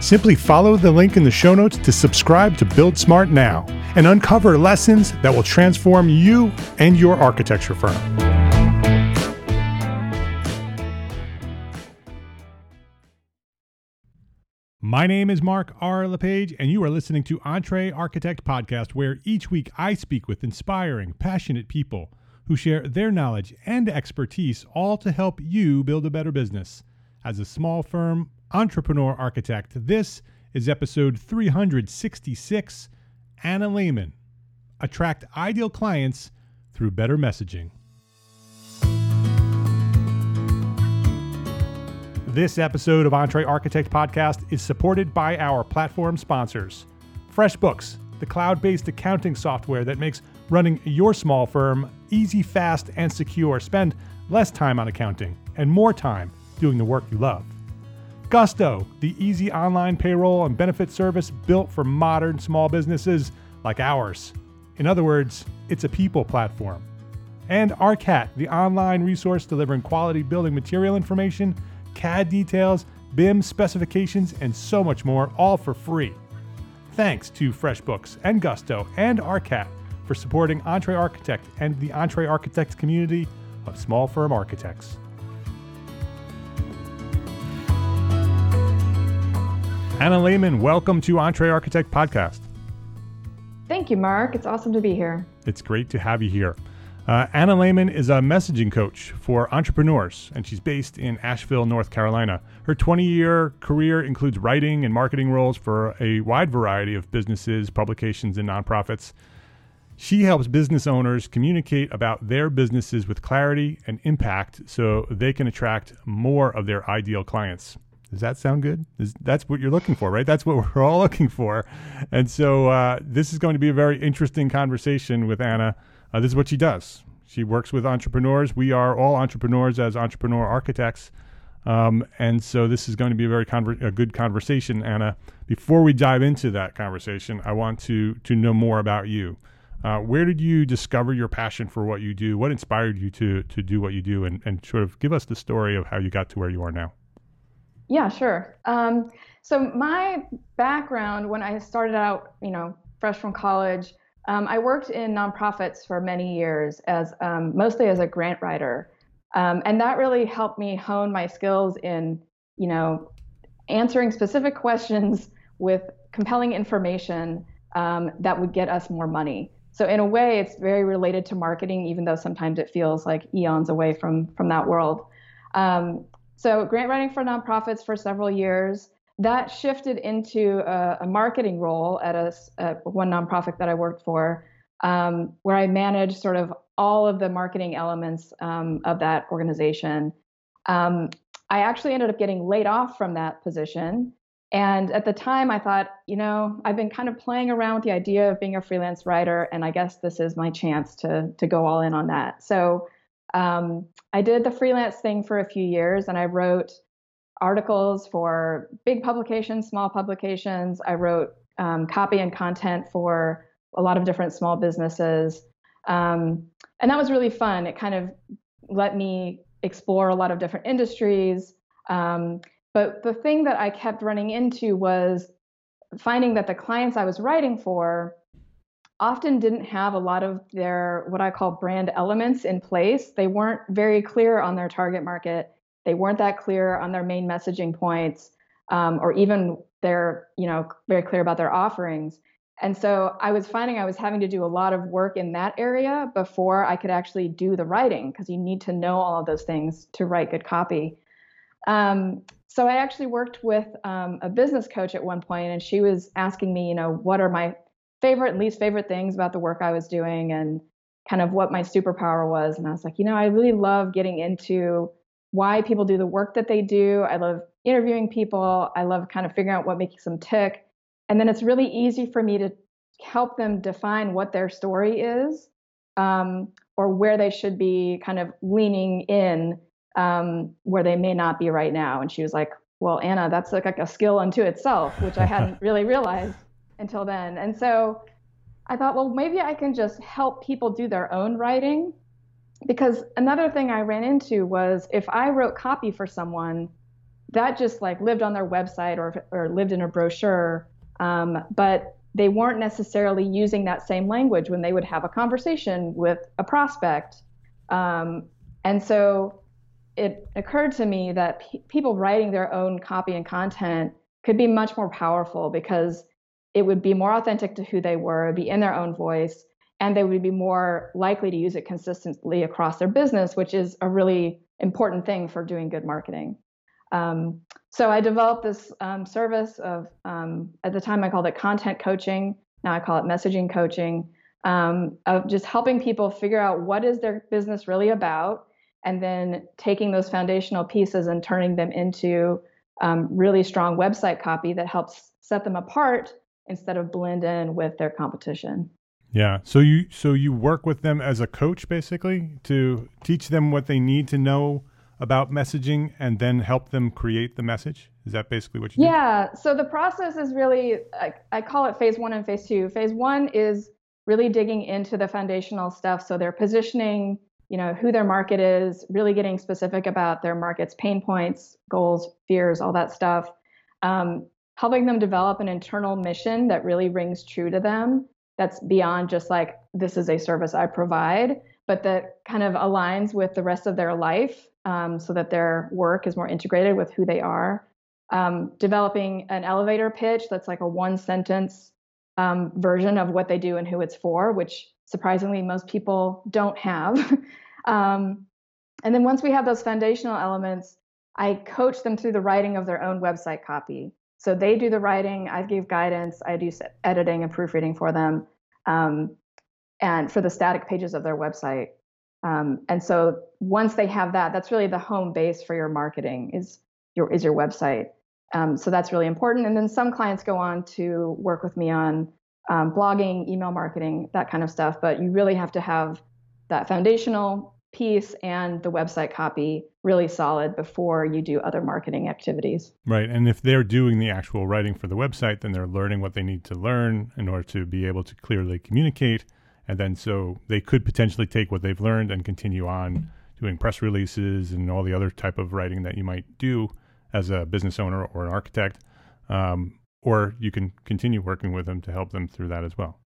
Simply follow the link in the show notes to subscribe to Build Smart now and uncover lessons that will transform you and your architecture firm. My name is Mark R. LePage, and you are listening to Entre Architect Podcast, where each week I speak with inspiring, passionate people who share their knowledge and expertise, all to help you build a better business. As a small firm entrepreneur architect. This is episode 366 Anna Lehman Attract Ideal Clients Through Better Messaging. This episode of Entre Architect Podcast is supported by our platform sponsors FreshBooks, the cloud based accounting software that makes running your small firm easy, fast, and secure. Spend less time on accounting and more time doing the work you love. Gusto, the easy online payroll and benefit service built for modern small businesses like ours. In other words, it's a people platform. And ARCAT, the online resource delivering quality building material information, CAD details, BIM specifications, and so much more, all for free. Thanks to FreshBooks and Gusto and ARCAT for supporting Entre Architect and the Entre Architect community of small firm architects. Anna Lehman, welcome to Entre Architect Podcast. Thank you, Mark. It's awesome to be here. It's great to have you here. Uh, Anna Lehman is a messaging coach for entrepreneurs, and she's based in Asheville, North Carolina. Her 20 year career includes writing and marketing roles for a wide variety of businesses, publications, and nonprofits. She helps business owners communicate about their businesses with clarity and impact so they can attract more of their ideal clients. Does that sound good? Is, that's what you're looking for, right? That's what we're all looking for. And so uh, this is going to be a very interesting conversation with Anna. Uh, this is what she does. She works with entrepreneurs. We are all entrepreneurs as entrepreneur architects. Um, and so this is going to be a very conver- a good conversation, Anna. Before we dive into that conversation, I want to to know more about you. Uh, where did you discover your passion for what you do? What inspired you to to do what you do, and, and sort of give us the story of how you got to where you are now? Yeah, sure. Um, so my background when I started out, you know, fresh from college, um, I worked in nonprofits for many years as um, mostly as a grant writer, um, and that really helped me hone my skills in, you know, answering specific questions with compelling information um, that would get us more money. So in a way, it's very related to marketing, even though sometimes it feels like eons away from from that world. Um, so grant writing for nonprofits for several years. That shifted into a, a marketing role at a, one nonprofit that I worked for, um, where I managed sort of all of the marketing elements um, of that organization. Um, I actually ended up getting laid off from that position. And at the time, I thought, you know, I've been kind of playing around with the idea of being a freelance writer, and I guess this is my chance to to go all in on that. So um, I did the freelance thing for a few years, and I wrote articles for big publications, small publications. I wrote um, copy and content for a lot of different small businesses. Um, and that was really fun. It kind of let me explore a lot of different industries. Um, but the thing that I kept running into was finding that the clients I was writing for often didn't have a lot of their what I call brand elements in place. They weren't very clear on their target market. They weren't that clear on their main messaging points, um, or even they're you know very clear about their offerings. And so I was finding I was having to do a lot of work in that area before I could actually do the writing because you need to know all of those things to write good copy. Um, so I actually worked with um, a business coach at one point, and she was asking me, you know, what are my favorite and least favorite things about the work I was doing, and kind of what my superpower was. And I was like, you know, I really love getting into why people do the work that they do. I love interviewing people. I love kind of figuring out what makes them tick. And then it's really easy for me to help them define what their story is um, or where they should be kind of leaning in um, where they may not be right now. And she was like, well, Anna, that's like, like a skill unto itself, which I hadn't really realized until then. And so I thought, well, maybe I can just help people do their own writing. Because another thing I ran into was if I wrote copy for someone, that just like lived on their website or, or lived in a brochure. Um, but they weren't necessarily using that same language when they would have a conversation with a prospect. Um, and so it occurred to me that pe- people writing their own copy and content could be much more powerful because it would be more authentic to who they were, be in their own voice, and they would be more likely to use it consistently across their business, which is a really important thing for doing good marketing. Um, so I developed this um, service of, um, at the time I called it content coaching. Now I call it messaging coaching, um, of just helping people figure out what is their business really about, and then taking those foundational pieces and turning them into um, really strong website copy that helps set them apart instead of blend in with their competition. Yeah. So you so you work with them as a coach basically to teach them what they need to know about messaging and then help them create the message? Is that basically what you yeah, do? Yeah. So the process is really, I, I, call it phase one and phase two. Phase one is really digging into the foundational stuff. So they're positioning, you know, who their market is, really getting specific about their market's pain points, goals, fears, all that stuff. Um, helping them develop an internal mission that really rings true to them. That's beyond just like, this is a service I provide, but that kind of aligns with the rest of their life um, so that their work is more integrated with who they are. Um, developing an elevator pitch that's like a one sentence um, version of what they do and who it's for, which surprisingly most people don't have. Um, and then once we have those foundational elements, I coach them through the writing of their own website copy. So they do the writing, I give guidance, I do editing and proofreading for them, um, and for the static pages of their website. Um, and so once they have that, that's really the home base for your marketing is your is your website. Um, so that's really important. And then some clients go on to work with me on um, blogging, email marketing, that kind of stuff. But you really have to have that foundational piece and the website copy really solid before you do other marketing activities. Right. And if they're doing the actual writing for the website, then they're learning what they need to learn in order to be able to clearly communicate and then so they could potentially take what they've learned and continue on doing press releases and all the other type of writing that you might do as a business owner or an architect um, or you can continue working with them to help them through that as well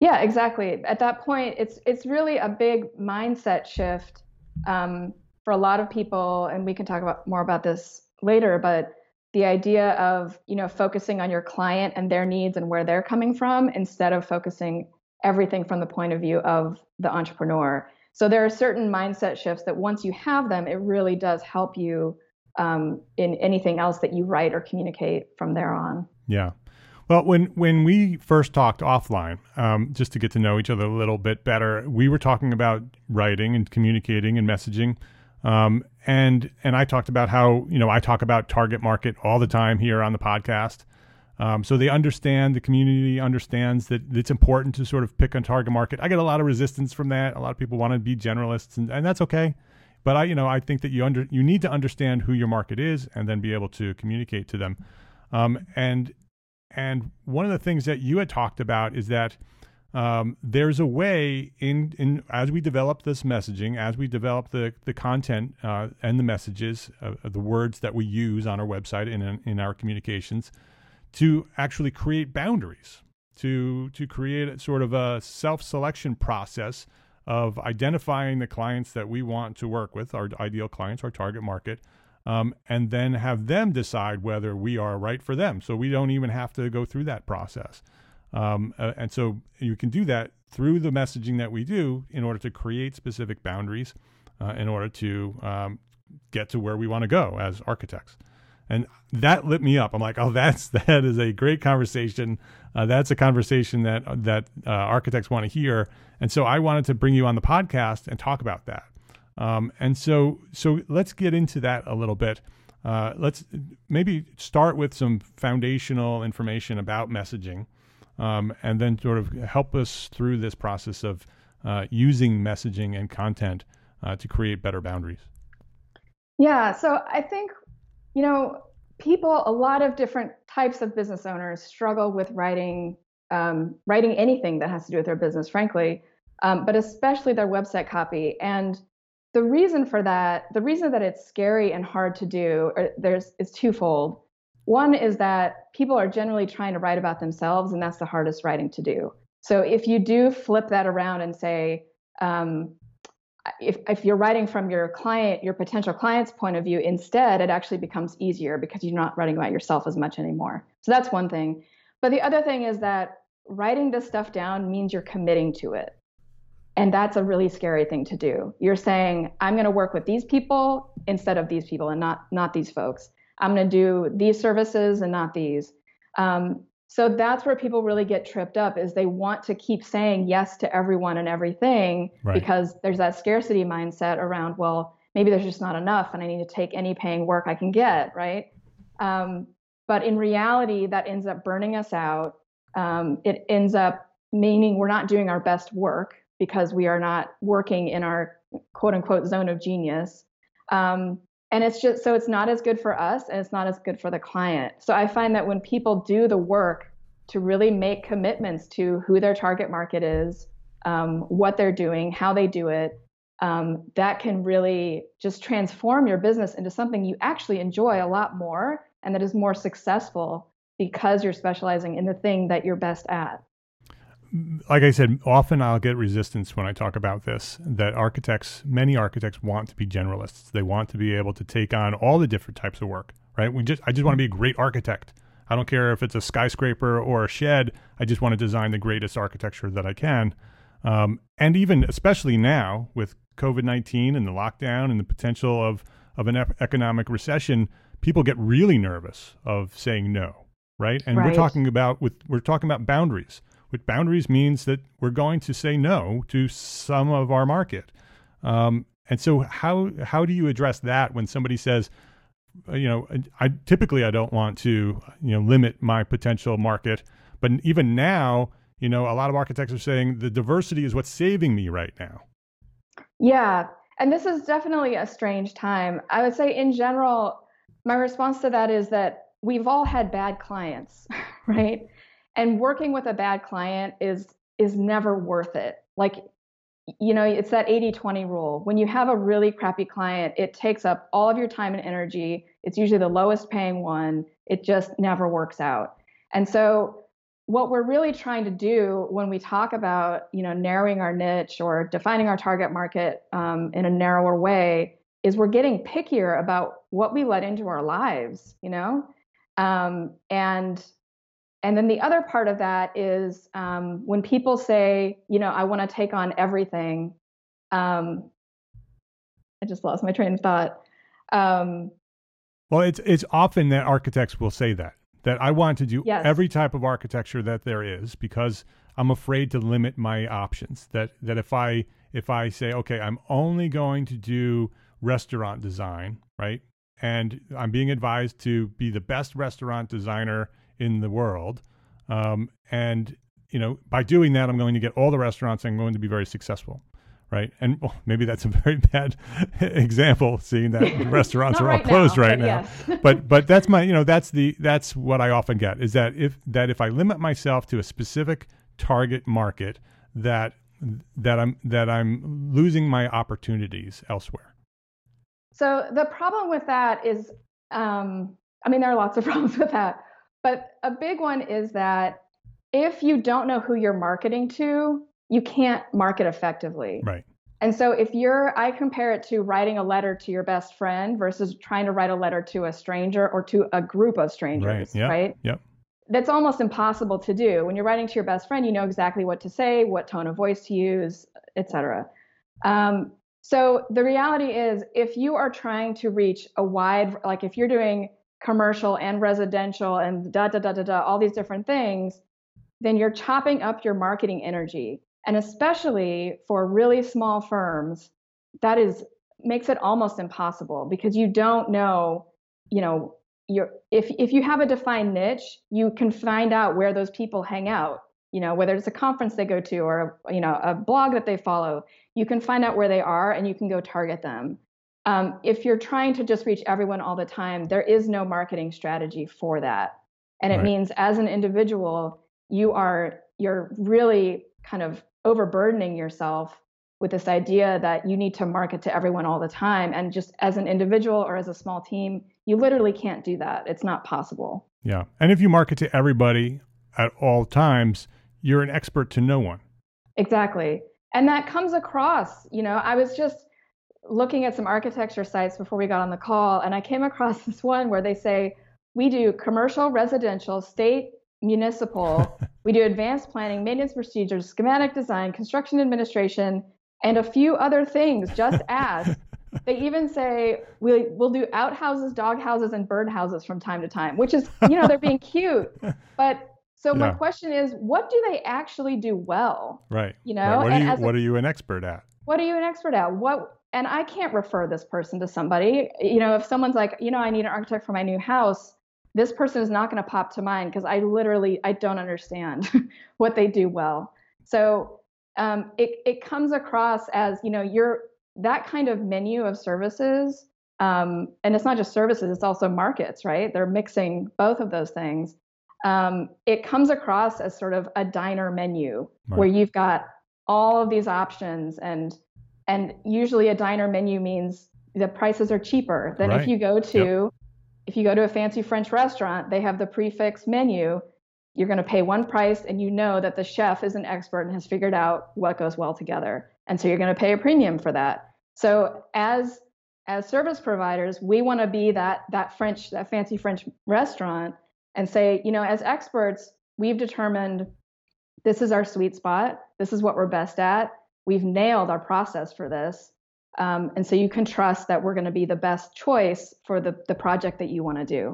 yeah exactly at that point it's it's really a big mindset shift um, for a lot of people and we can talk about more about this later but the idea of you know focusing on your client and their needs and where they're coming from instead of focusing everything from the point of view of the entrepreneur. So there are certain mindset shifts that once you have them, it really does help you um, in anything else that you write or communicate from there on. Yeah. Well, when when we first talked offline, um, just to get to know each other a little bit better, we were talking about writing and communicating and messaging. Um, and and I talked about how you know I talk about target market all the time here on the podcast. Um, so they understand the community understands that it's important to sort of pick on target market. I get a lot of resistance from that. A lot of people want to be generalists, and, and that's okay. But I, you know, I think that you under you need to understand who your market is and then be able to communicate to them. Um, and and one of the things that you had talked about is that um, there's a way in in as we develop this messaging, as we develop the the content uh, and the messages, uh, the words that we use on our website and in, in our communications, to actually create boundaries, to to create sort of a self selection process of identifying the clients that we want to work with, our ideal clients, our target market, um, and then have them decide whether we are right for them. So we don't even have to go through that process. Um, uh, and so you can do that through the messaging that we do in order to create specific boundaries, uh, in order to um, get to where we want to go as architects. And that lit me up. I'm like, oh, that's that is a great conversation. Uh, that's a conversation that that uh, architects want to hear. And so I wanted to bring you on the podcast and talk about that. Um, and so so let's get into that a little bit. Uh, let's maybe start with some foundational information about messaging um, and then sort of help us through this process of uh, using messaging and content uh, to create better boundaries. Yeah, so I think, you know, people, a lot of different types of business owners struggle with writing um, writing anything that has to do with their business, frankly, um, but especially their website copy. And the reason for that, the reason that it's scary and hard to do, there's is twofold. One is that people are generally trying to write about themselves, and that's the hardest writing to do. So if you do flip that around and say, um, if, if you're writing from your client, your potential client's point of view, instead, it actually becomes easier because you're not writing about yourself as much anymore. So that's one thing. But the other thing is that writing this stuff down means you're committing to it. And that's a really scary thing to do. You're saying, I'm going to work with these people instead of these people and not, not these folks. I'm going to do these services and not these. Um, so that's where people really get tripped up is they want to keep saying yes to everyone and everything right. because there's that scarcity mindset around, well, maybe there's just not enough and I need to take any paying work I can get, right? Um, but in reality, that ends up burning us out. Um, it ends up meaning we're not doing our best work because we are not working in our quote unquote zone of genius. Um, and it's just so it's not as good for us and it's not as good for the client so i find that when people do the work to really make commitments to who their target market is um, what they're doing how they do it um, that can really just transform your business into something you actually enjoy a lot more and that is more successful because you're specializing in the thing that you're best at like I said, often I'll get resistance when I talk about this. That architects, many architects, want to be generalists. They want to be able to take on all the different types of work. Right? We just, I just want to be a great architect. I don't care if it's a skyscraper or a shed. I just want to design the greatest architecture that I can. Um, and even, especially now with COVID nineteen and the lockdown and the potential of of an economic recession, people get really nervous of saying no. Right? And right. we're talking about with we're talking about boundaries with boundaries means that we're going to say no to some of our market. Um, and so how how do you address that when somebody says, uh, you know, I typically I don't want to you know limit my potential market, but even now, you know, a lot of architects are saying the diversity is what's saving me right now. Yeah, and this is definitely a strange time. I would say in general, my response to that is that we've all had bad clients, right? And working with a bad client is is never worth it. Like you know it's that 80-20 rule. When you have a really crappy client it takes up all of your time and energy. It's usually the lowest paying one. It just never works out. And so what we're really trying to do when we talk about you know narrowing our niche or defining our target market um, in a narrower way is we're getting pickier about what we let into our lives you know? Um, and and then the other part of that is um, when people say, you know, I want to take on everything. Um, I just lost my train of thought. Um, well, it's it's often that architects will say that that I want to do yes. every type of architecture that there is because I'm afraid to limit my options. That that if I if I say okay, I'm only going to do restaurant design, right? And I'm being advised to be the best restaurant designer in the world. Um, and you know, by doing that, I'm going to get all the restaurants. and I'm going to be very successful, right? And well, maybe that's a very bad example, seeing that restaurants are right all closed now, right but now. yes. but but that's my you know that's the that's what I often get is that if that if I limit myself to a specific target market, that that I'm that I'm losing my opportunities elsewhere. So the problem with that is, um, I mean, there are lots of problems with that, but a big one is that if you don't know who you're marketing to, you can't market effectively. Right. And so if you're, I compare it to writing a letter to your best friend versus trying to write a letter to a stranger or to a group of strangers, Right. Yeah. right? Yep. That's almost impossible to do. When you're writing to your best friend, you know exactly what to say, what tone of voice to use, etc. Um, so the reality is, if you are trying to reach a wide, like if you're doing commercial and residential and da da da da da, all these different things, then you're chopping up your marketing energy. And especially for really small firms, that is makes it almost impossible because you don't know, you know, you're, if if you have a defined niche, you can find out where those people hang out. You know, whether it's a conference they go to or you know a blog that they follow, you can find out where they are and you can go target them. Um, if you're trying to just reach everyone all the time, there is no marketing strategy for that, and it Right. means as an individual, you are you're really kind of overburdening yourself with this idea that you need to market to everyone all the time and just as an individual or as a small team you literally can't do that it's not possible Yeah. And if you market to everybody at all times, you're an expert to no one. exactly and that comes across you know i was just looking at some architecture sites before we got on the call and i came across this one where they say we do commercial residential state municipal we do advanced planning maintenance procedures schematic design construction administration and a few other things just ask they even say we, we'll do outhouses dog houses and bird houses from time to time which is you know they're being cute but so my Yeah. question is what do they actually do well Right. You know, Right. What, are you, as a- what are you an expert at? what are you an expert at what and i can't refer this person to somebody. You know if someone's like you know i need an architect for my new house this person is not going to pop to mind because i literally i don't understand what they do well. So um, it, it comes across as you know you're that kind of menu of services um, and it's not just services it's also markets right? They're mixing both of those things. Um, it comes across as sort of a diner menu where you've got all of these options and and usually a diner menu means the prices are cheaper than Right. if you go to if you go to a fancy french restaurant they have the prix fixe menu. You're going to pay one price and you know that the chef is an expert and has figured out what goes well together. And so you're going to pay a premium for that. So as as service providers we want to be that that french that fancy french restaurant and say you know as experts we've determined this is our sweet spot. This is what we're best at we've nailed our process for this um, and so you can trust that we're going to be the best choice for the, the project that you want to do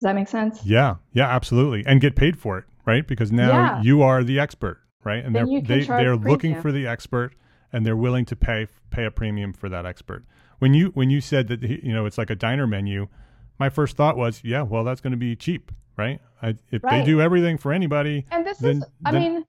does that make sense Yeah. Yeah, absolutely. And get paid for it, right? Because now Yeah. you are the expert, right? And Then they're they, they're looking for the expert and they're willing to pay pay a premium for that expert. When you when you said that you know it's like a diner menu, my first thought was, yeah, well that's going to be cheap, right? I, if they do everything for anybody, and this then- is i then- mean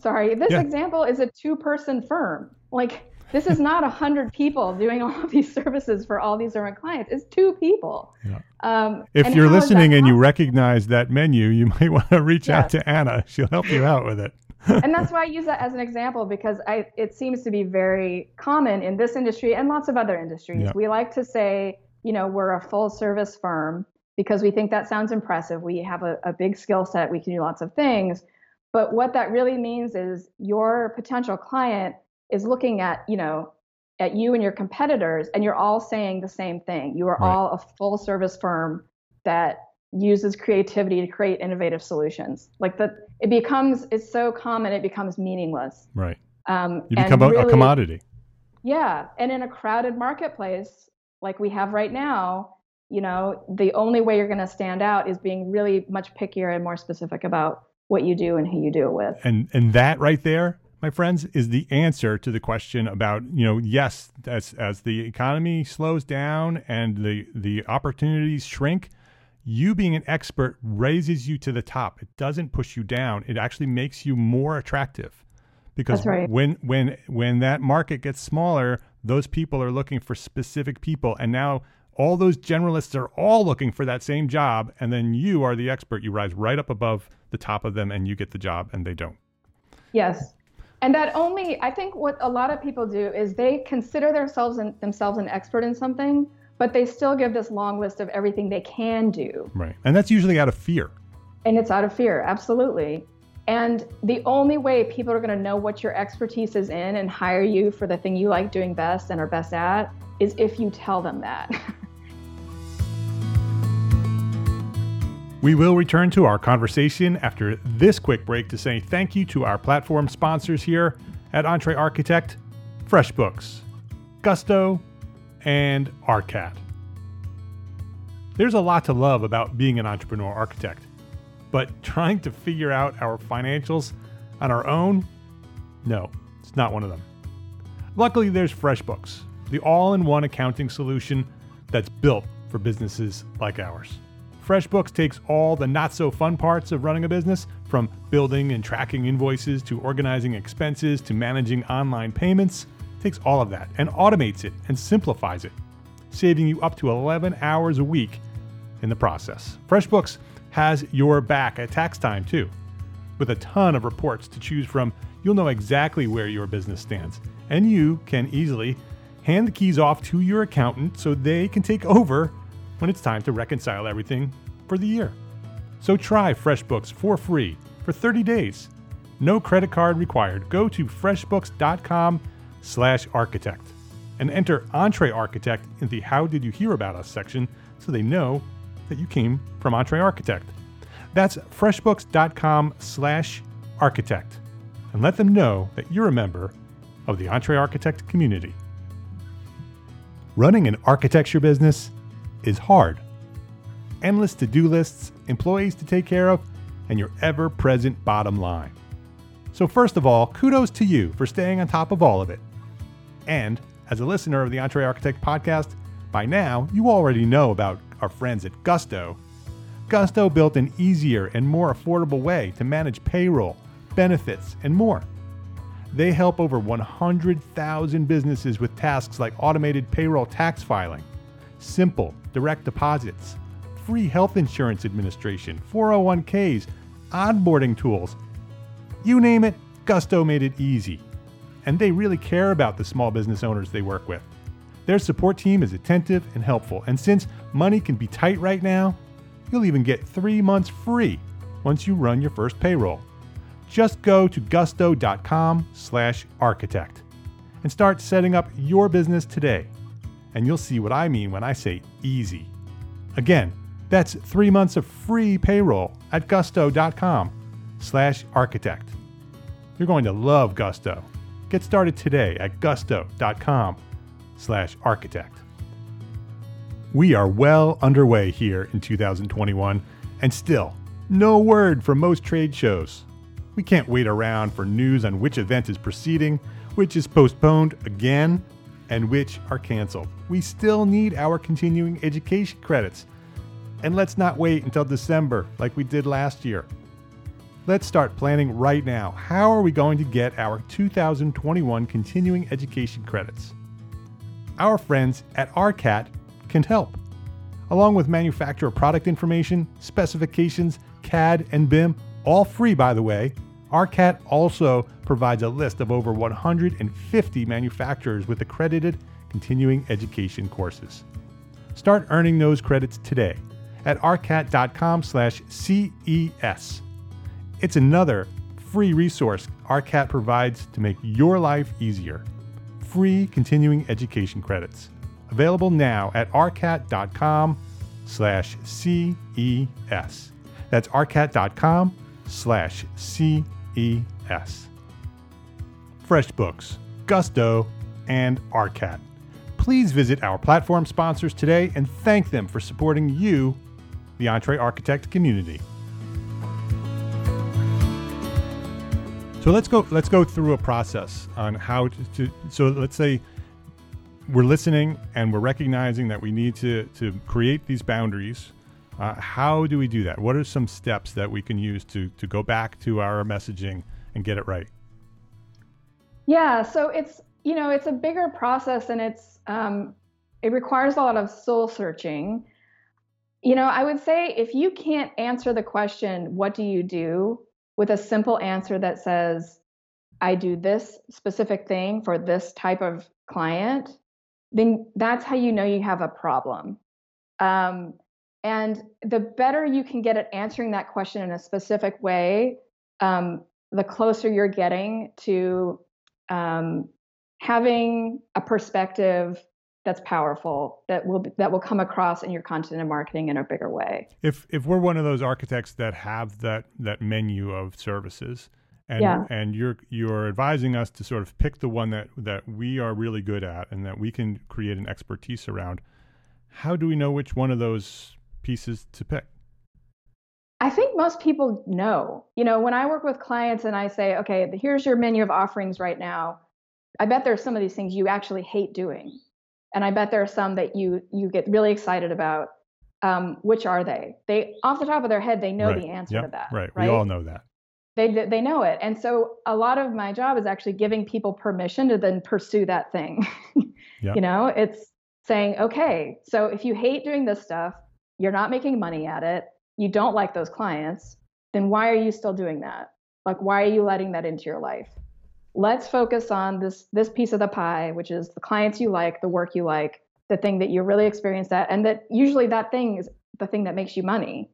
sorry this Yeah. example is a two person firm like this is not a hundred people doing all of these services for all these different clients it's two people Yeah. um, if you're how is that listening and you recognize that menu, you might want to reach out to Anna. She'll help you out with it. and that's why I use that as an example because I it seems to be very common in this industry and lots of other industries. Yeah. We like to say, you know, we're a full service firm because we think that sounds impressive. We have a, a big skill set, we can do lots of things. But what that really means is your potential client is looking at, you know, at you and your competitors, and you're all saying the same thing. You are Right. all a full service firm that uses creativity to create innovative solutions. Like that, it becomes it's so common it becomes meaningless. Right. Um, You become a, a commodity. Yeah, and in a crowded marketplace like we have right now, you know, the only way you're going to stand out is being really much pickier and more specific about what you do and who you do it with. And and that right there my friends, is the answer to the question about, you know, yes, as as the economy slows down and the the opportunities shrink, you being an expert raises you to the top. It doesn't push you down. It actually makes you more attractive. Because right. when when when that market gets smaller, those people are looking for specific people and now all those generalists are all looking for that same job and then you are the expert. You rise right up above the top of them and you get the job and they don't. Yes. And that only, I think what a lot of people do is they consider themselves an, themselves an expert in something, but they still give this long list of everything they can do. Right. And that's usually out of fear. And it's out of fear, absolutely. And the only way people are going to know what your expertise is in and hire you for the thing you like doing best and are best at is if you tell them that. We will return to our conversation after this quick break to say thank you to our platform sponsors here at Entre Architect FreshBooks, Gusto, and ARCAT. There's a lot to love about being an entrepreneur architect, but trying to figure out our financials on our own, no, it's not one of them. Luckily, there's FreshBooks, the all in one accounting solution that's built for businesses like ours. FreshBooks takes all the not so fun parts of running a business, from building and tracking invoices to organizing expenses to managing online payments, takes all of that and automates it and simplifies it, saving you up to 11 hours a week in the process. FreshBooks has your back at tax time too. With a ton of reports to choose from, you'll know exactly where your business stands, and you can easily hand the keys off to your accountant so they can take over when it's time to reconcile everything for the year. So try FreshBooks for free for 30 days. No credit card required. Go to freshbooks.com slash architect and enter Entre Architect in the How Did You Hear About Us section so they know that you came from Entre Architect. That's freshbooks.com slash architect and let them know that you're a member of the Entre Architect community. Running an architecture business is hard. Endless to do lists, employees to take care of, and your ever present bottom line. So, first of all, kudos to you for staying on top of all of it. And as a listener of the Entre Architect podcast, by now you already know about our friends at Gusto. Gusto built an easier and more affordable way to manage payroll, benefits, and more. They help over 100,000 businesses with tasks like automated payroll tax filing, simple direct deposits, free health insurance administration, 401ks, onboarding tools. You name it, Gusto made it easy. And they really care about the small business owners they work with. Their support team is attentive and helpful, and since money can be tight right now, you'll even get three months free once you run your first payroll. Just go to gusto.com slash architect and start setting up your business today and you'll see what I mean when I say easy. Again, that's three months of free payroll at gusto.com slash architect. You're going to love Gusto. Get started today at gusto.com slash architect. We are well underway here in 2021, and still, no word from most trade shows. We can't wait around for news on which event is proceeding, which is postponed again, and which are canceled. We still need our continuing education credits. And let's not wait until December like we did last year. Let's start planning right now. How are we going to get our 2021 continuing education credits? Our friends at ARCAT can help. Along with manufacturer product information, specifications, CAD, and BIM, all free by the way, ARCAT also provides a list of over 150 manufacturers with accredited continuing education courses. Start earning those credits today at arcat.com/ces. It's another free resource ARCAT provides to make your life easier. Free continuing education credits. Available now at arcat.com/ces. That's arcat.com/ces. FreshBooks, Gusto, and ARCAT. Please visit our platform sponsors today and thank them for supporting you, the Entre Architect community. So let's go. Let's go through a process on how to. to so let's say we're listening and we're recognizing that we need to to create these boundaries. Uh, how do we do that? What are some steps that we can use to to go back to our messaging and get it right? Yeah. So it's you know it's a bigger process and it's um, it requires a lot of soul searching. You know, I would say if you can't answer the question, what do you do? with a simple answer that says, I do this specific thing for this type of client, then that's how you know you have a problem. Um, and the better you can get at answering that question in a specific way, um, the closer you're getting to um, having a perspective that's powerful that will that will come across in your content and marketing in a bigger way. If if we're one of those architects that have that that menu of services and yeah. and you're you're advising us to sort of pick the one that that we are really good at and that we can create an expertise around, how do we know which one of those pieces to pick? I think most people know. You know, when I work with clients and I say, "Okay, here's your menu of offerings right now." I bet there's some of these things you actually hate doing and I bet there are some that you you get really excited about. Um, which are they? They off the top of their head, they know right. the answer yep. to that. Right. right. We all know that. They they know it, and so a lot of my job is actually giving people permission to then pursue that thing. yep. You know, it's saying, okay, so if you hate doing this stuff, you're not making money at it, you don't like those clients, then why are you still doing that? Like, why are you letting that into your life? Let's focus on this this piece of the pie, which is the clients you like, the work you like, the thing that you're really experienced at, and that usually that thing is the thing that makes you money.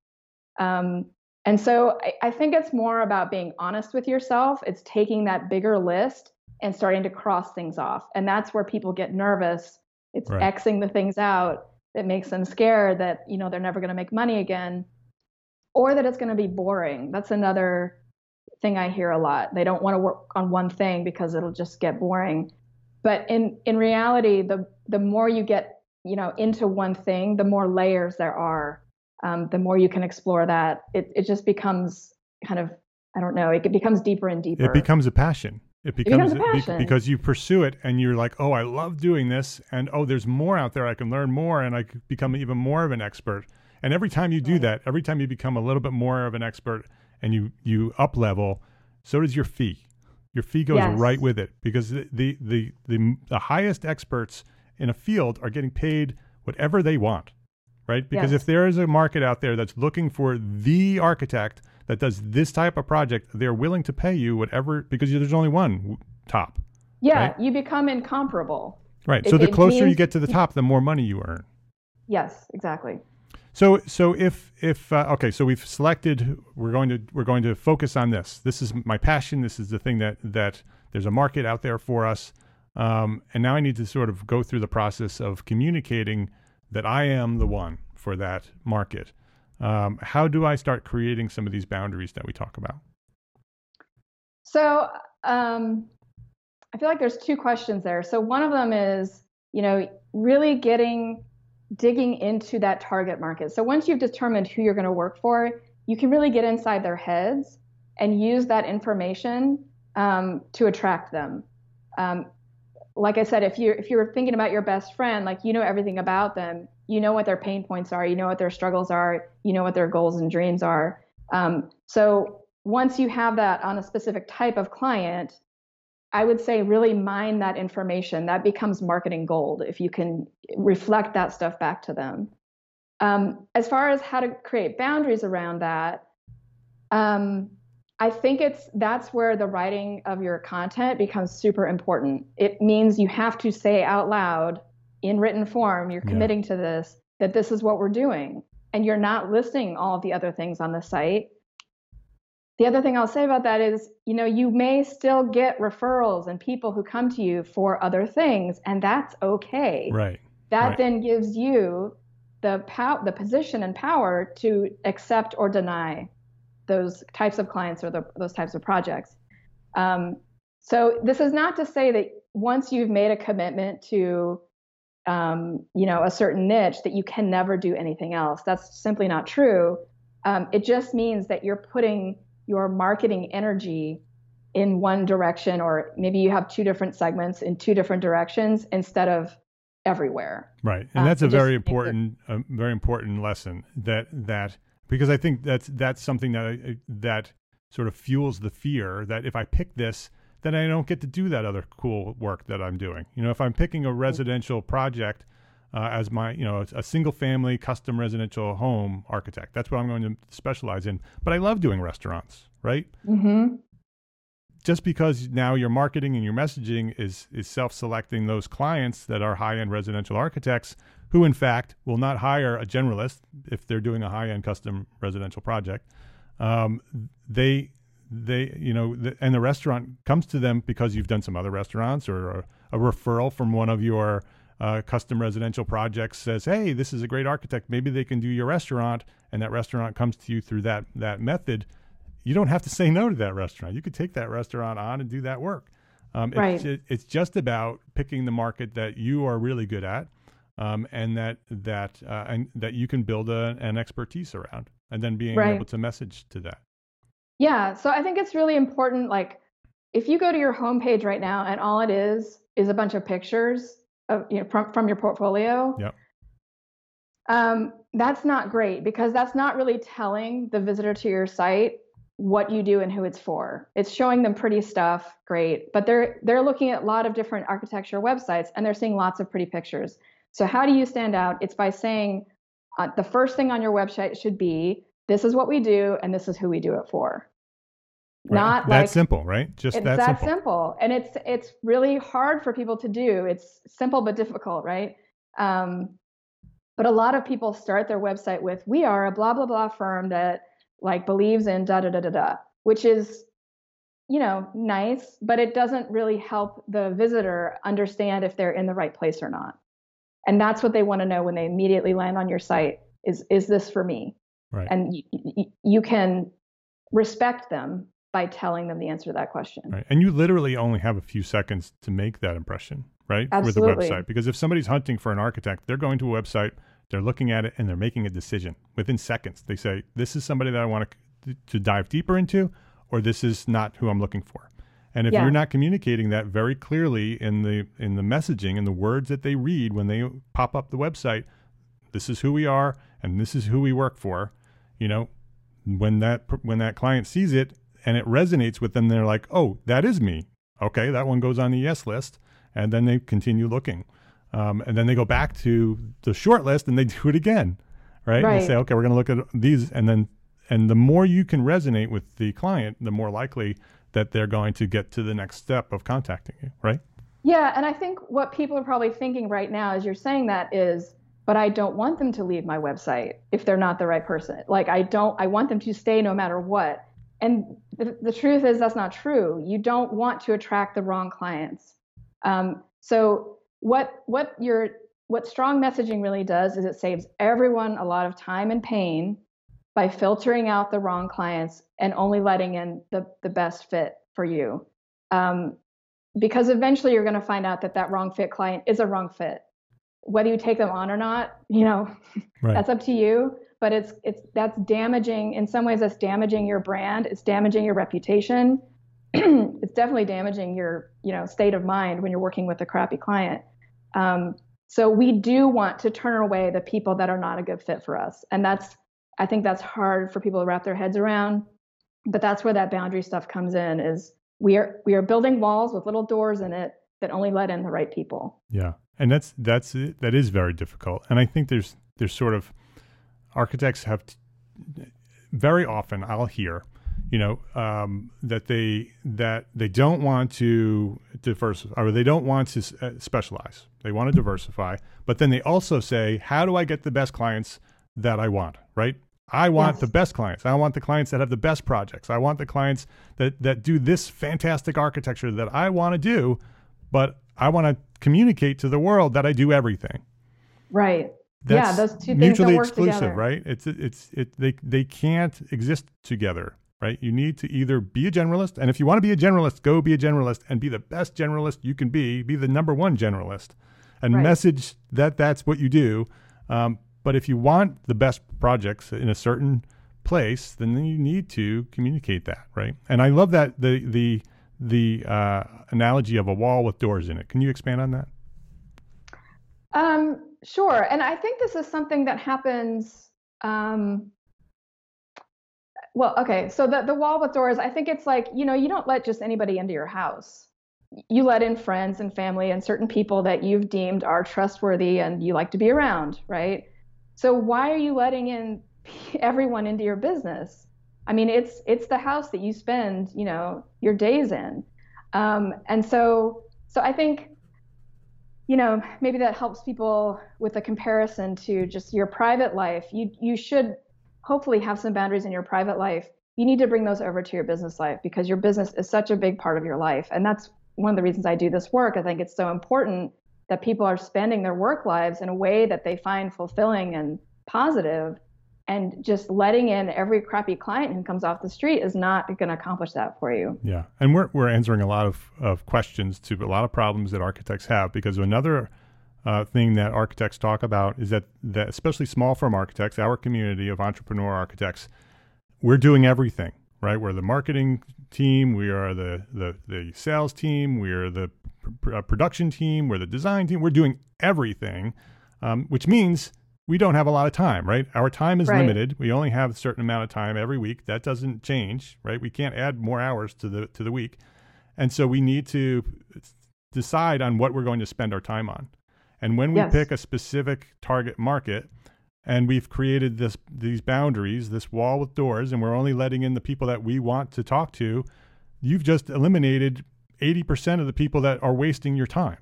Um, and so I, I think it's more about being honest with yourself. It's taking that bigger list and starting to cross things off. And that's where people get nervous. It's right. Xing the things out that makes them scared that, you know, they're never going to make money again or that it's going to be boring. That's another thing I hear a lot. They don't want to work on one thing because it'll just get boring. But in in reality, the the more you get you know into one thing, the more layers there are. Um, the more you can explore that, it it just becomes kind of I don't know. It becomes deeper and deeper. It becomes a passion. It becomes, it becomes a passion. because you pursue it and you're like, oh, I love doing this, and oh, there's more out there. I can learn more, and I become even more of an expert. And every time you do right. that, every time you become a little bit more of an expert, and you you up level, so does your fee. Your fee goes yes. right with it because the, the the the the highest experts in a field are getting paid whatever they want, right? Because yes. if there is a market out there that's looking for the architect that does this type of project, they're willing to pay you whatever because there's only one top. Yeah, right? you become incomparable. Right. It, so the closer means, you get to the top, the more money you earn. Yes, exactly. So so if if uh, okay, so we've selected we're going to we're going to focus on this. This is my passion. This is the thing that that there's a market out there for us. Um, and now I need to sort of go through the process of communicating that I am the one for that market. Um, how do I start creating some of these boundaries that we talk about? So um, I feel like there's two questions there. So one of them is, you know, really getting digging into that target market. So once you've determined who you're going to work for, you can really get inside their heads and use that information um, to attract them. Um, like I said, if you're if you're thinking about your best friend, like you know everything about them, you know what their pain points are, you know what their struggles are, you know what their goals and dreams are. Um, so once you have that on a specific type of client, I would say really mine that information. That becomes marketing gold if you can reflect that stuff back to them. Um, as far as how to create boundaries around that, um, I think it's that's where the writing of your content becomes super important. It means you have to say out loud in written form, you're committing yeah. to this, that this is what we're doing. And you're not listing all of the other things on the site the other thing I'll say about that is, you know, you may still get referrals and people who come to you for other things, and that's okay. Right. That right. then gives you the pow- the position and power to accept or deny those types of clients or the, those types of projects. Um, so this is not to say that once you've made a commitment to, um, you know, a certain niche, that you can never do anything else. That's simply not true. Um, it just means that you're putting your marketing energy in one direction, or maybe you have two different segments in two different directions instead of everywhere. Right, and um, that's a very important, a very important lesson that that because I think that's that's something that that sort of fuels the fear that if I pick this, then I don't get to do that other cool work that I'm doing. You know, if I'm picking a residential project uh, as my, you know, a single family custom residential home architect, that's what I'm going to specialize in. But I love doing restaurants, right? Mm-hmm. Just because now your marketing and your messaging is is self-selecting those clients that are high-end residential architects who in fact will not hire a generalist if they're doing a high-end custom residential project. Um, they they you know the, and the restaurant comes to them because you've done some other restaurants or a, a referral from one of your uh, custom residential projects says hey this is a great architect maybe they can do your restaurant and that restaurant comes to you through that that method you don't have to say no to that restaurant you could take that restaurant on and do that work um, right. it's, it, it's just about picking the market that you are really good at um, and that that uh, and that you can build a, an expertise around and then being right. able to message to that yeah, so I think it's really important. Like, if you go to your homepage right now and all it is is a bunch of pictures of you know from from your portfolio. Yep. Um, that's not great because that's not really telling the visitor to your site what you do and who it's for. It's showing them pretty stuff, great, but they're they're looking at a lot of different architecture websites and they're seeing lots of pretty pictures. So how do you stand out? It's by saying uh, the first thing on your website should be this is what we do and this is who we do it for. Right. Not that like, simple, right? Just it's that, that simple. simple. And it's it's really hard for people to do. It's simple but difficult, right? Um, but a lot of people start their website with we are a blah blah blah firm that like believes in da da da da da, which is you know nice, but it doesn't really help the visitor understand if they're in the right place or not. And that's what they want to know when they immediately land on your site is is this for me? Right. And y- you can respect them by telling them the answer to that question. Right. And you literally only have a few seconds to make that impression, right? Absolutely. With a website. Because if somebody's hunting for an architect, they're going to a website, they're looking at it, and they're making a decision within seconds. They say, this is somebody that I want to, to dive deeper into, or this is not who I'm looking for. And if yeah. you're not communicating that very clearly in the in the messaging and the words that they read when they pop up the website, this is who we are and this is who we work for, you know, when that when that client sees it and it resonates with them, they're like, "Oh, that is me." Okay, that one goes on the yes list, and then they continue looking, um, and then they go back to the short list and they do it again, right? right. They say, "Okay, we're going to look at these," and then and the more you can resonate with the client, the more likely that they're going to get to the next step of contacting you, right? Yeah, and I think what people are probably thinking right now as you're saying that is but I don't want them to leave my website if they're not the right person. Like I don't I want them to stay no matter what. And the, the truth is that's not true. You don't want to attract the wrong clients. Um, so what what your what strong messaging really does is it saves everyone a lot of time and pain by filtering out the wrong clients and only letting in the, the best fit for you. Um, because eventually you're going to find out that that wrong fit client is a wrong fit whether you take them on or not, you know, right. that's up to you. But it's it's that's damaging in some ways. That's damaging your brand. It's damaging your reputation. it's definitely damaging your you know state of mind when you're working with a crappy client. Um, so we do want to turn away the people that are not a good fit for us, and that's I think that's hard for people to wrap their heads around. But that's where that boundary stuff comes in. Is we are we are building walls with little doors in it that only let in the right people. Yeah, and that's that's that is very difficult. And I think there's there's sort of architects have t- very often I'll hear, you know, um, that they that they don't want to diversify or they don't want to uh, specialize. They want to diversify, but then they also say, how do I get the best clients that I want? Right. I want yes. the best clients. I want the clients that have the best projects. I want the clients that that do this fantastic architecture that I want to do, but I want to communicate to the world that I do everything. Right. That's yeah, those two things mutually work exclusive, together. right? It's it's it they they can't exist together, right? You need to either be a generalist, and if you want to be a generalist, go be a generalist and be the best generalist you can be. Be the number one generalist, and right. message that that's what you do. Um, but if you want the best projects in a certain place, then you need to communicate that, right? And I love that the the the uh, analogy of a wall with doors in it. Can you expand on that? Um, sure. And I think this is something that happens. Um, well, okay. So the, the wall with doors, I think it's like, you know, you don't let just anybody into your house. You let in friends and family and certain people that you've deemed are trustworthy and you like to be around, right? So why are you letting in everyone into your business? I mean, it's it's the house that you spend, you know, your days in. Um, and so so I think you know, maybe that helps people with a comparison to just your private life. You you should hopefully have some boundaries in your private life. You need to bring those over to your business life because your business is such a big part of your life. And that's one of the reasons I do this work. I think it's so important that people are spending their work lives in a way that they find fulfilling and positive and just letting in every crappy client who comes off the street is not going to accomplish that for you. Yeah, and we're we're answering a lot of of questions to a lot of problems that architects have because another uh, thing that architects talk about is that that especially small firm architects, our community of entrepreneur architects, we're doing everything right. We're the marketing team, we are the the the sales team, we are the pr- uh, production team, we're the design team. We're doing everything, um, which means we don't have a lot of time, right? Our time is right. limited. We only have a certain amount of time every week. That doesn't change, right? We can't add more hours to the to the week. And so we need to decide on what we're going to spend our time on. And when we yes. pick a specific target market and we've created this these boundaries, this wall with doors and we're only letting in the people that we want to talk to, you've just eliminated 80% of the people that are wasting your time,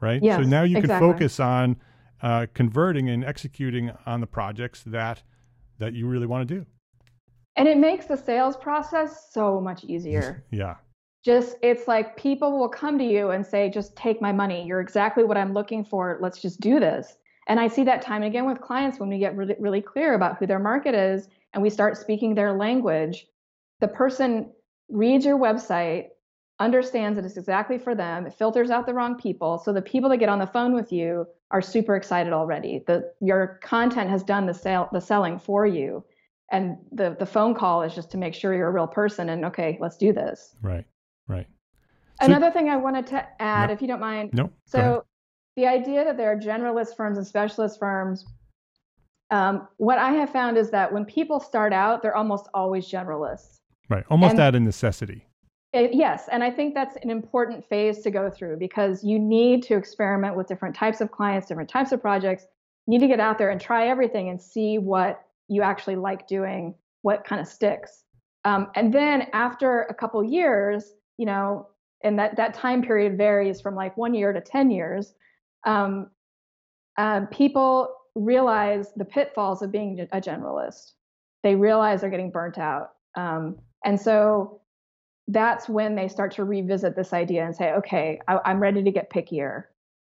right? Yes, so now you exactly. can focus on uh, converting and executing on the projects that that you really want to do. And it makes the sales process so much easier. yeah. Just it's like people will come to you and say, just take my money. You're exactly what I'm looking for. Let's just do this. And I see that time and again with clients when we get really, really clear about who their market is and we start speaking their language. The person reads your website, understands that it's exactly for them. It filters out the wrong people. So the people that get on the phone with you are super excited already. The your content has done the sale the selling for you. And the the phone call is just to make sure you're a real person and okay, let's do this. Right. Right. So, Another thing I wanted to add, no, if you don't mind. No. So the idea that there are generalist firms and specialist firms, um, what I have found is that when people start out, they're almost always generalists. Right. Almost and, out of necessity. It, yes, and I think that's an important phase to go through because you need to experiment with different types of clients, different types of projects. You need to get out there and try everything and see what you actually like doing, what kind of sticks. Um, and then after a couple years, you know, and that that time period varies from like one year to ten years. Um, uh, people realize the pitfalls of being a generalist. They realize they're getting burnt out, um, and so that's when they start to revisit this idea and say, okay, I, am ready to get pickier.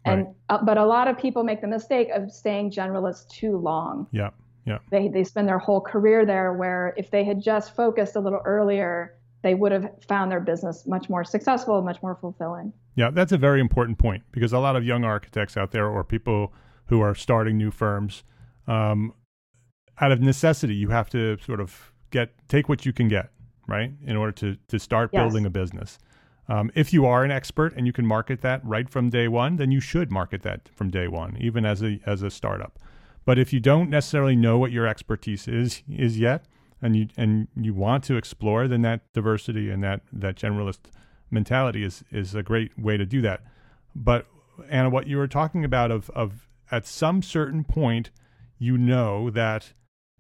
Right. And uh, but a lot of people make the mistake of staying generalist too long. Yeah, yeah. They they spend their whole career there. Where if they had just focused a little earlier, they would have found their business much more successful, much more fulfilling. Yeah, that's a very important point because a lot of young architects out there or people who are starting new firms, um, out of necessity, you have to sort of get take what you can get right? In order to to start yes. building a business. Um, if you are an expert and you can market that right from day one, then you should market that from day one, even as a as a startup. But if you don't necessarily know what your expertise is is yet, and you and you want to explore, then that diversity and that that generalist mentality is is a great way to do that. But Anna, what you were talking about of of at some certain point, you know that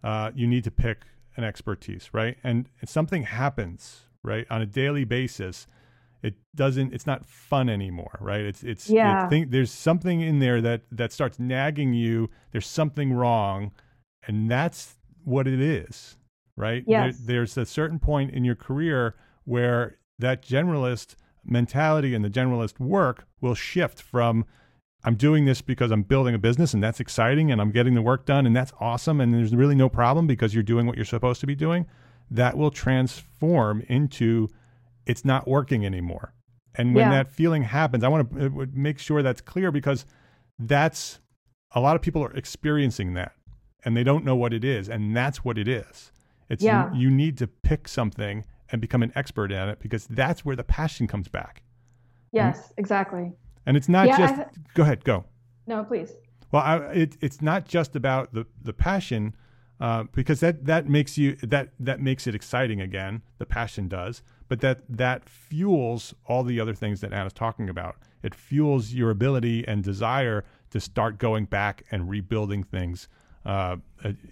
uh, you need to pick an expertise, right? And something happens, right, on a daily basis, it doesn't. It's not fun anymore, right? It's it's yeah. It think, there's something in there that that starts nagging you. There's something wrong, and that's what it is, right? Yes. There, there's a certain point in your career where that generalist mentality and the generalist work will shift from I'm doing this because I'm building a business and that's exciting and I'm getting the work done and that's awesome and there's really no problem because you're doing what you're supposed to be doing, that will transform into it's not working anymore. And when yeah. that feeling happens, I want to uh, make sure that's clear because that's a lot of people are experiencing that and they don't know what it is and that's what it is. It's yeah. you, you need to pick something and become an expert at it because that's where the passion comes back. Yes, exactly. And it's not yeah, just. Th- go ahead, go. No, please. Well, I, it, it's not just about the the passion, uh, because that that makes you that that makes it exciting again. The passion does, but that that fuels all the other things that Anna's talking about. It fuels your ability and desire to start going back and rebuilding things uh,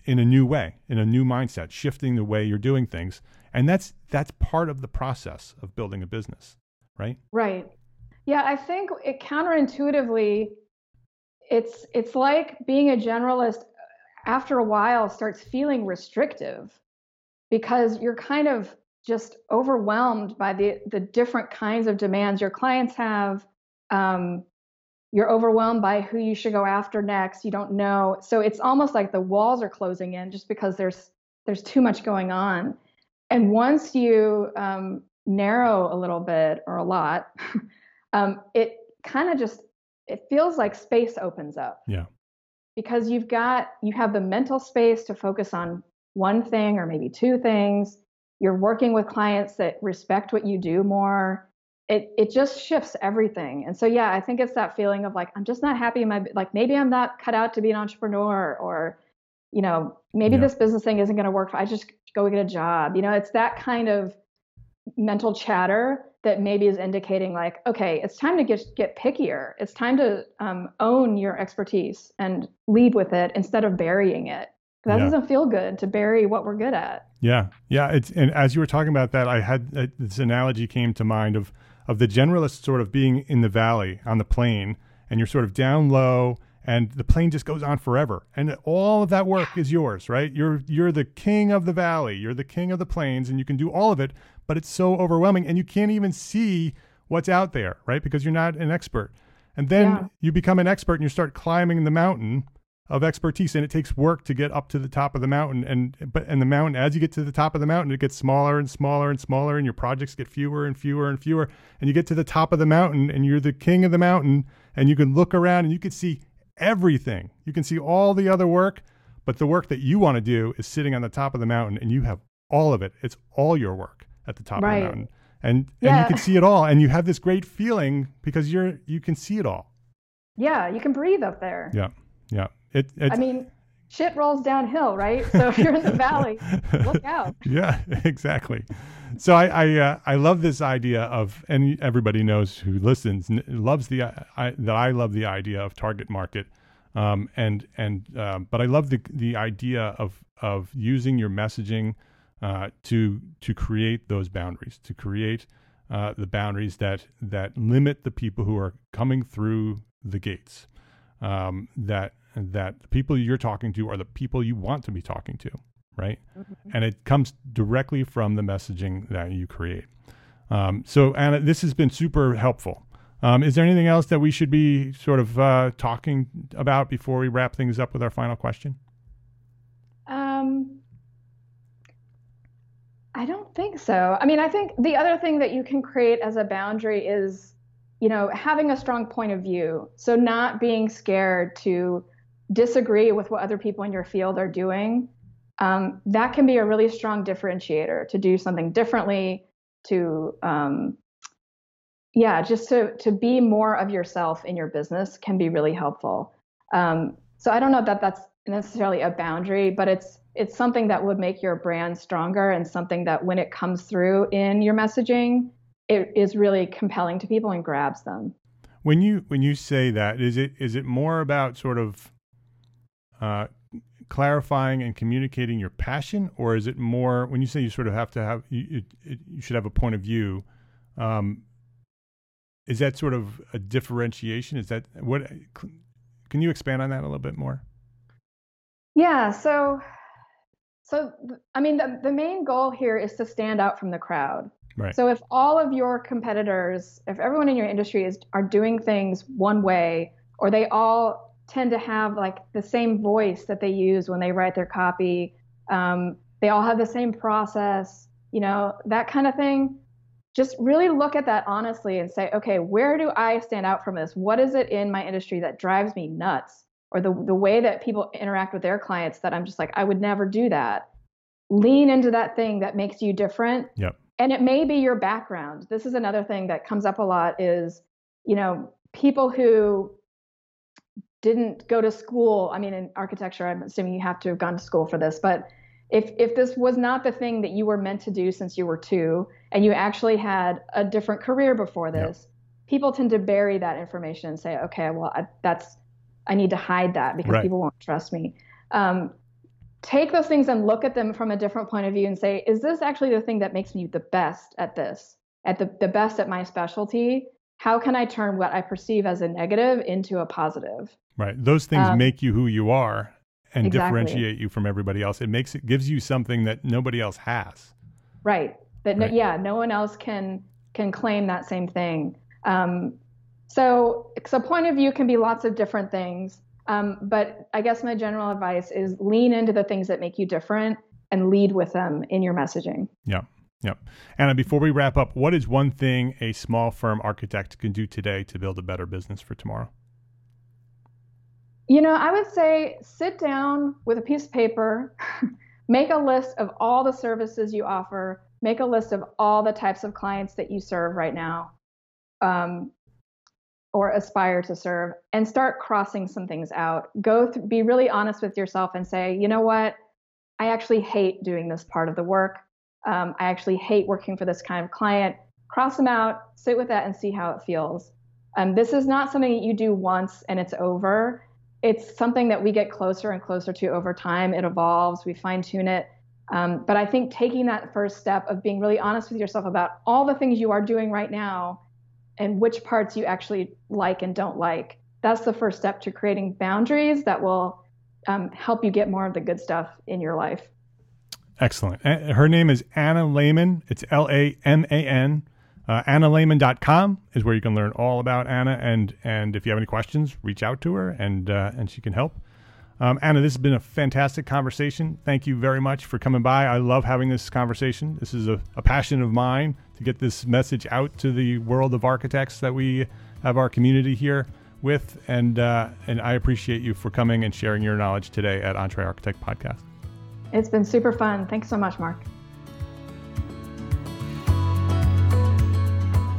in a new way, in a new mindset, shifting the way you're doing things, and that's that's part of the process of building a business, right? Right. Yeah, I think it counterintuitively, it's it's like being a generalist after a while starts feeling restrictive because you're kind of just overwhelmed by the the different kinds of demands your clients have. Um, you're overwhelmed by who you should go after next. You don't know, so it's almost like the walls are closing in just because there's there's too much going on. And once you um, narrow a little bit or a lot, um, it kind of just it feels like space opens up. Yeah. Because you've got you have the mental space to focus on one thing or maybe two things. You're working with clients that respect what you do more. It it just shifts everything. And so yeah, I think it's that feeling of like I'm just not happy in my like maybe I'm not cut out to be an entrepreneur or you know, maybe yeah. this business thing isn't going to work. I just go get a job. You know, it's that kind of mental chatter that maybe is indicating like, okay, it's time to get get pickier. It's time to um, own your expertise and lead with it instead of burying it. That yeah. doesn't feel good to bury what we're good at. Yeah, yeah. It's and as you were talking about that, I had uh, this analogy came to mind of of the generalist sort of being in the valley on the plain, and you're sort of down low and the plain just goes on forever and all of that work is yours right you're you're the king of the valley you're the king of the plains and you can do all of it but it's so overwhelming and you can't even see what's out there right because you're not an expert and then yeah. you become an expert and you start climbing the mountain of expertise and it takes work to get up to the top of the mountain and but and the mountain as you get to the top of the mountain it gets smaller and smaller and smaller and your projects get fewer and fewer and fewer and you get to the top of the mountain and you're the king of the mountain and you can look around and you can see everything. You can see all the other work, but the work that you want to do is sitting on the top of the mountain and you have all of it. It's all your work at the top right. of the mountain. And yeah. you can see it all and you have this great feeling because you're you can see it all. Yeah, you can breathe up there. Yeah. Yeah. It I mean, shit rolls downhill, right? So if you're in the valley, look out. Yeah, exactly. So I I, uh, I love this idea of, and everybody knows who listens loves the I, that I love the idea of target market, um, and and um, but I love the the idea of of using your messaging uh, to to create those boundaries, to create uh, the boundaries that that limit the people who are coming through the gates. Um, that that the people you're talking to are the people you want to be talking to, right? Mm-hmm. And it comes directly from the messaging that you create. Um, so, Anna, this has been super helpful. Um, is there anything else that we should be sort of uh, talking about before we wrap things up with our final question? Um, I don't think so. I mean, I think the other thing that you can create as a boundary is, you know, having a strong point of view. So not being scared to disagree with what other people in your field are doing, um, that can be a really strong differentiator to do something differently, to um, yeah, just to to be more of yourself in your business can be really helpful. Um, so I don't know that that's necessarily a boundary, but it's it's something that would make your brand stronger and something that when it comes through in your messaging, it is really compelling to people and grabs them. When you when you say that, is it is it more about sort of uh, clarifying and communicating your passion, or is it more when you say you sort of have to have you, you should have a point of view? Um, is that sort of a differentiation? Is that what? Can you expand on that a little bit more? Yeah. So, so I mean, the the main goal here is to stand out from the crowd. Right. So if all of your competitors, if everyone in your industry is are doing things one way, or they all tend to have like the same voice that they use when they write their copy. Um, they all have the same process, you know, that kind of thing. Just really look at that honestly and say, okay, where do I stand out from this? What is it in my industry that drives me nuts? Or the, the way that people interact with their clients that I'm just like, I would never do that. Lean into that thing that makes you different yep. and it may be your background. This is another thing that comes up a lot is, you know, people who didn't go to school. I mean, in architecture, I'm assuming you have to have gone to school for this, but if if this was not the thing that you were meant to do since you were two, and you actually had a different career before this, people tend to bury that information and say, okay, well, I, that's I need to hide that because right. people won't trust me. Um, take those things and look at them from a different point of view and say, is this actually the thing that makes me the best at this, at the, the best at my specialty? How can I turn what I perceive as a negative into a positive? Right. Those things um, make you who you are and exactly. differentiate you from everybody else. It makes it gives you something that nobody else has. Right. That right. No, yeah, no one else can can claim that same thing. Um, so, so point of view can be lots of different things. Um, but I guess my general advice is lean into the things that make you different and lead with them in your messaging. Yeah. Yeah. Anna, before we wrap up, what is one thing a small firm architect can do today to build a better business for tomorrow? You know, I would say sit down with a piece of paper, make a list of all the services you offer, make a list of all the types of clients that you serve right now. Um, or aspire to serve and start crossing some things out. Go th- be really honest with yourself and say, you know what? I actually hate doing this part of the work. Um, I actually hate working for this kind of client. Cross them out, sit with that, and see how it feels. Um, this is not something that you do once and it's over. It's something that we get closer and closer to over time. It evolves, we fine tune it. Um, but I think taking that first step of being really honest with yourself about all the things you are doing right now and which parts you actually like and don't like. That's the first step to creating boundaries that will um, help you get more of the good stuff in your life. Excellent. Her name is Anna Lehman. It's L A M A N. Uh, AnnaLehman.com is where you can learn all about Anna. And, and if you have any questions, reach out to her and, uh, and she can help. Um, Anna, this has been a fantastic conversation. Thank you very much for coming by. I love having this conversation. This is a, a passion of mine to get this message out to the world of architects that we have our community here with. And, uh, and I appreciate you for coming and sharing your knowledge today at EntreArchitect Podcast. It's been super fun. Thanks so much, Mark.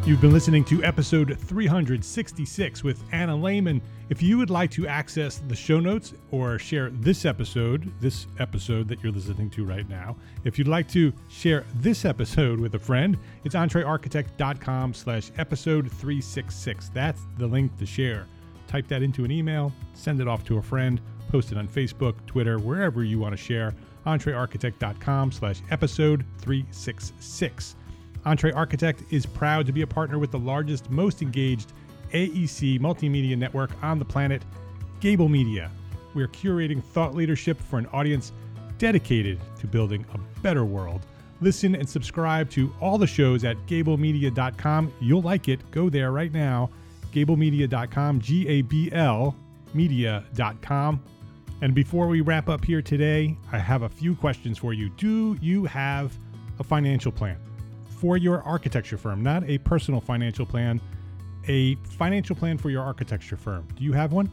You've been listening to episode 366 with Anna Lehman. If you would like to access the show notes or share this episode, this episode that you're listening to right now, if you'd like to share this episode with a friend, it's entrearchitect.com slash episode 366. That's the link to share. Type that into an email, send it off to a friend, post it on Facebook, Twitter, wherever you want to share. entrearchitect.com slash episode 366. EntreArchitect is proud to be a partner with the largest, most engaged AEC multimedia network on the planet, Gable Media. We are curating thought leadership for an audience dedicated to building a better world. Listen and subscribe to all the shows at gablemedia.com. You'll like it. Go there right now. Gablemedia.com, G A B L media.com. And before we wrap up here today, I have a few questions for you. Do you have a financial plan? For your architecture firm, not a personal financial plan, a financial plan for your architecture firm. Do you have one?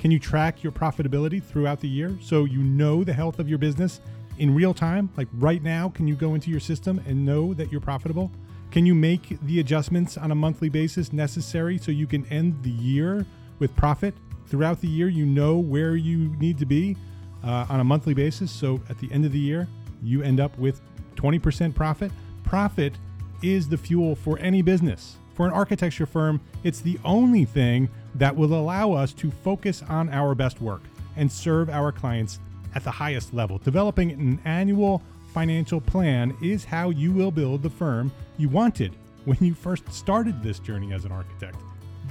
Can you track your profitability throughout the year so you know the health of your business in real time? Like right now, can you go into your system and know that you're profitable? Can you make the adjustments on a monthly basis necessary so you can end the year with profit? Throughout the year, you know where you need to be uh, on a monthly basis. So at the end of the year, you end up with 20% profit profit is the fuel for any business. For an architecture firm, it's the only thing that will allow us to focus on our best work and serve our clients at the highest level. Developing an annual financial plan is how you will build the firm you wanted when you first started this journey as an architect.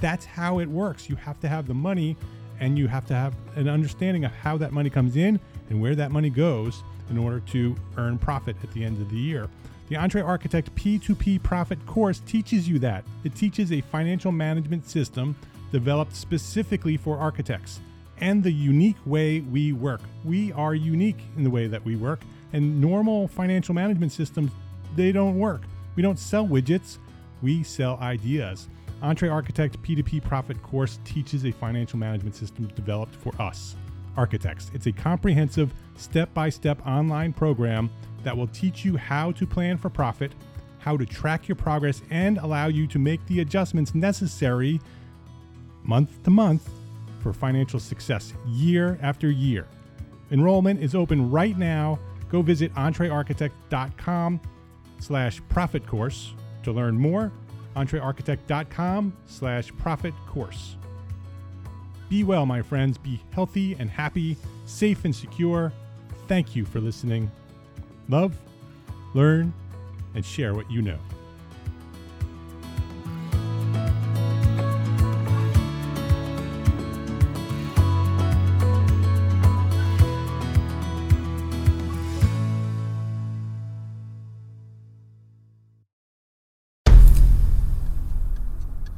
That's how it works. You have to have the money and you have to have an understanding of how that money comes in and where that money goes in order to earn profit at the end of the year. The EntreArchitect P2P Profit course teaches you that. It teaches a financial management system developed specifically for architects and the unique way we work. We are unique in the way that we work, and normal financial management systems, they don't work. We don't sell widgets, we sell ideas. EntreArchitect P2P Profit course teaches a financial management system developed for us, architects. It's a comprehensive, step by step online program that will teach you how to plan for profit, how to track your progress and allow you to make the adjustments necessary month to month for financial success year after year. Enrollment is open right now. Go visit entrearchitect.com slash profit course to learn more. entrearchitect.com slash profit course. Be well, my friends. Be healthy and happy, safe and secure. Thank you for listening. Love, learn, and share what you know.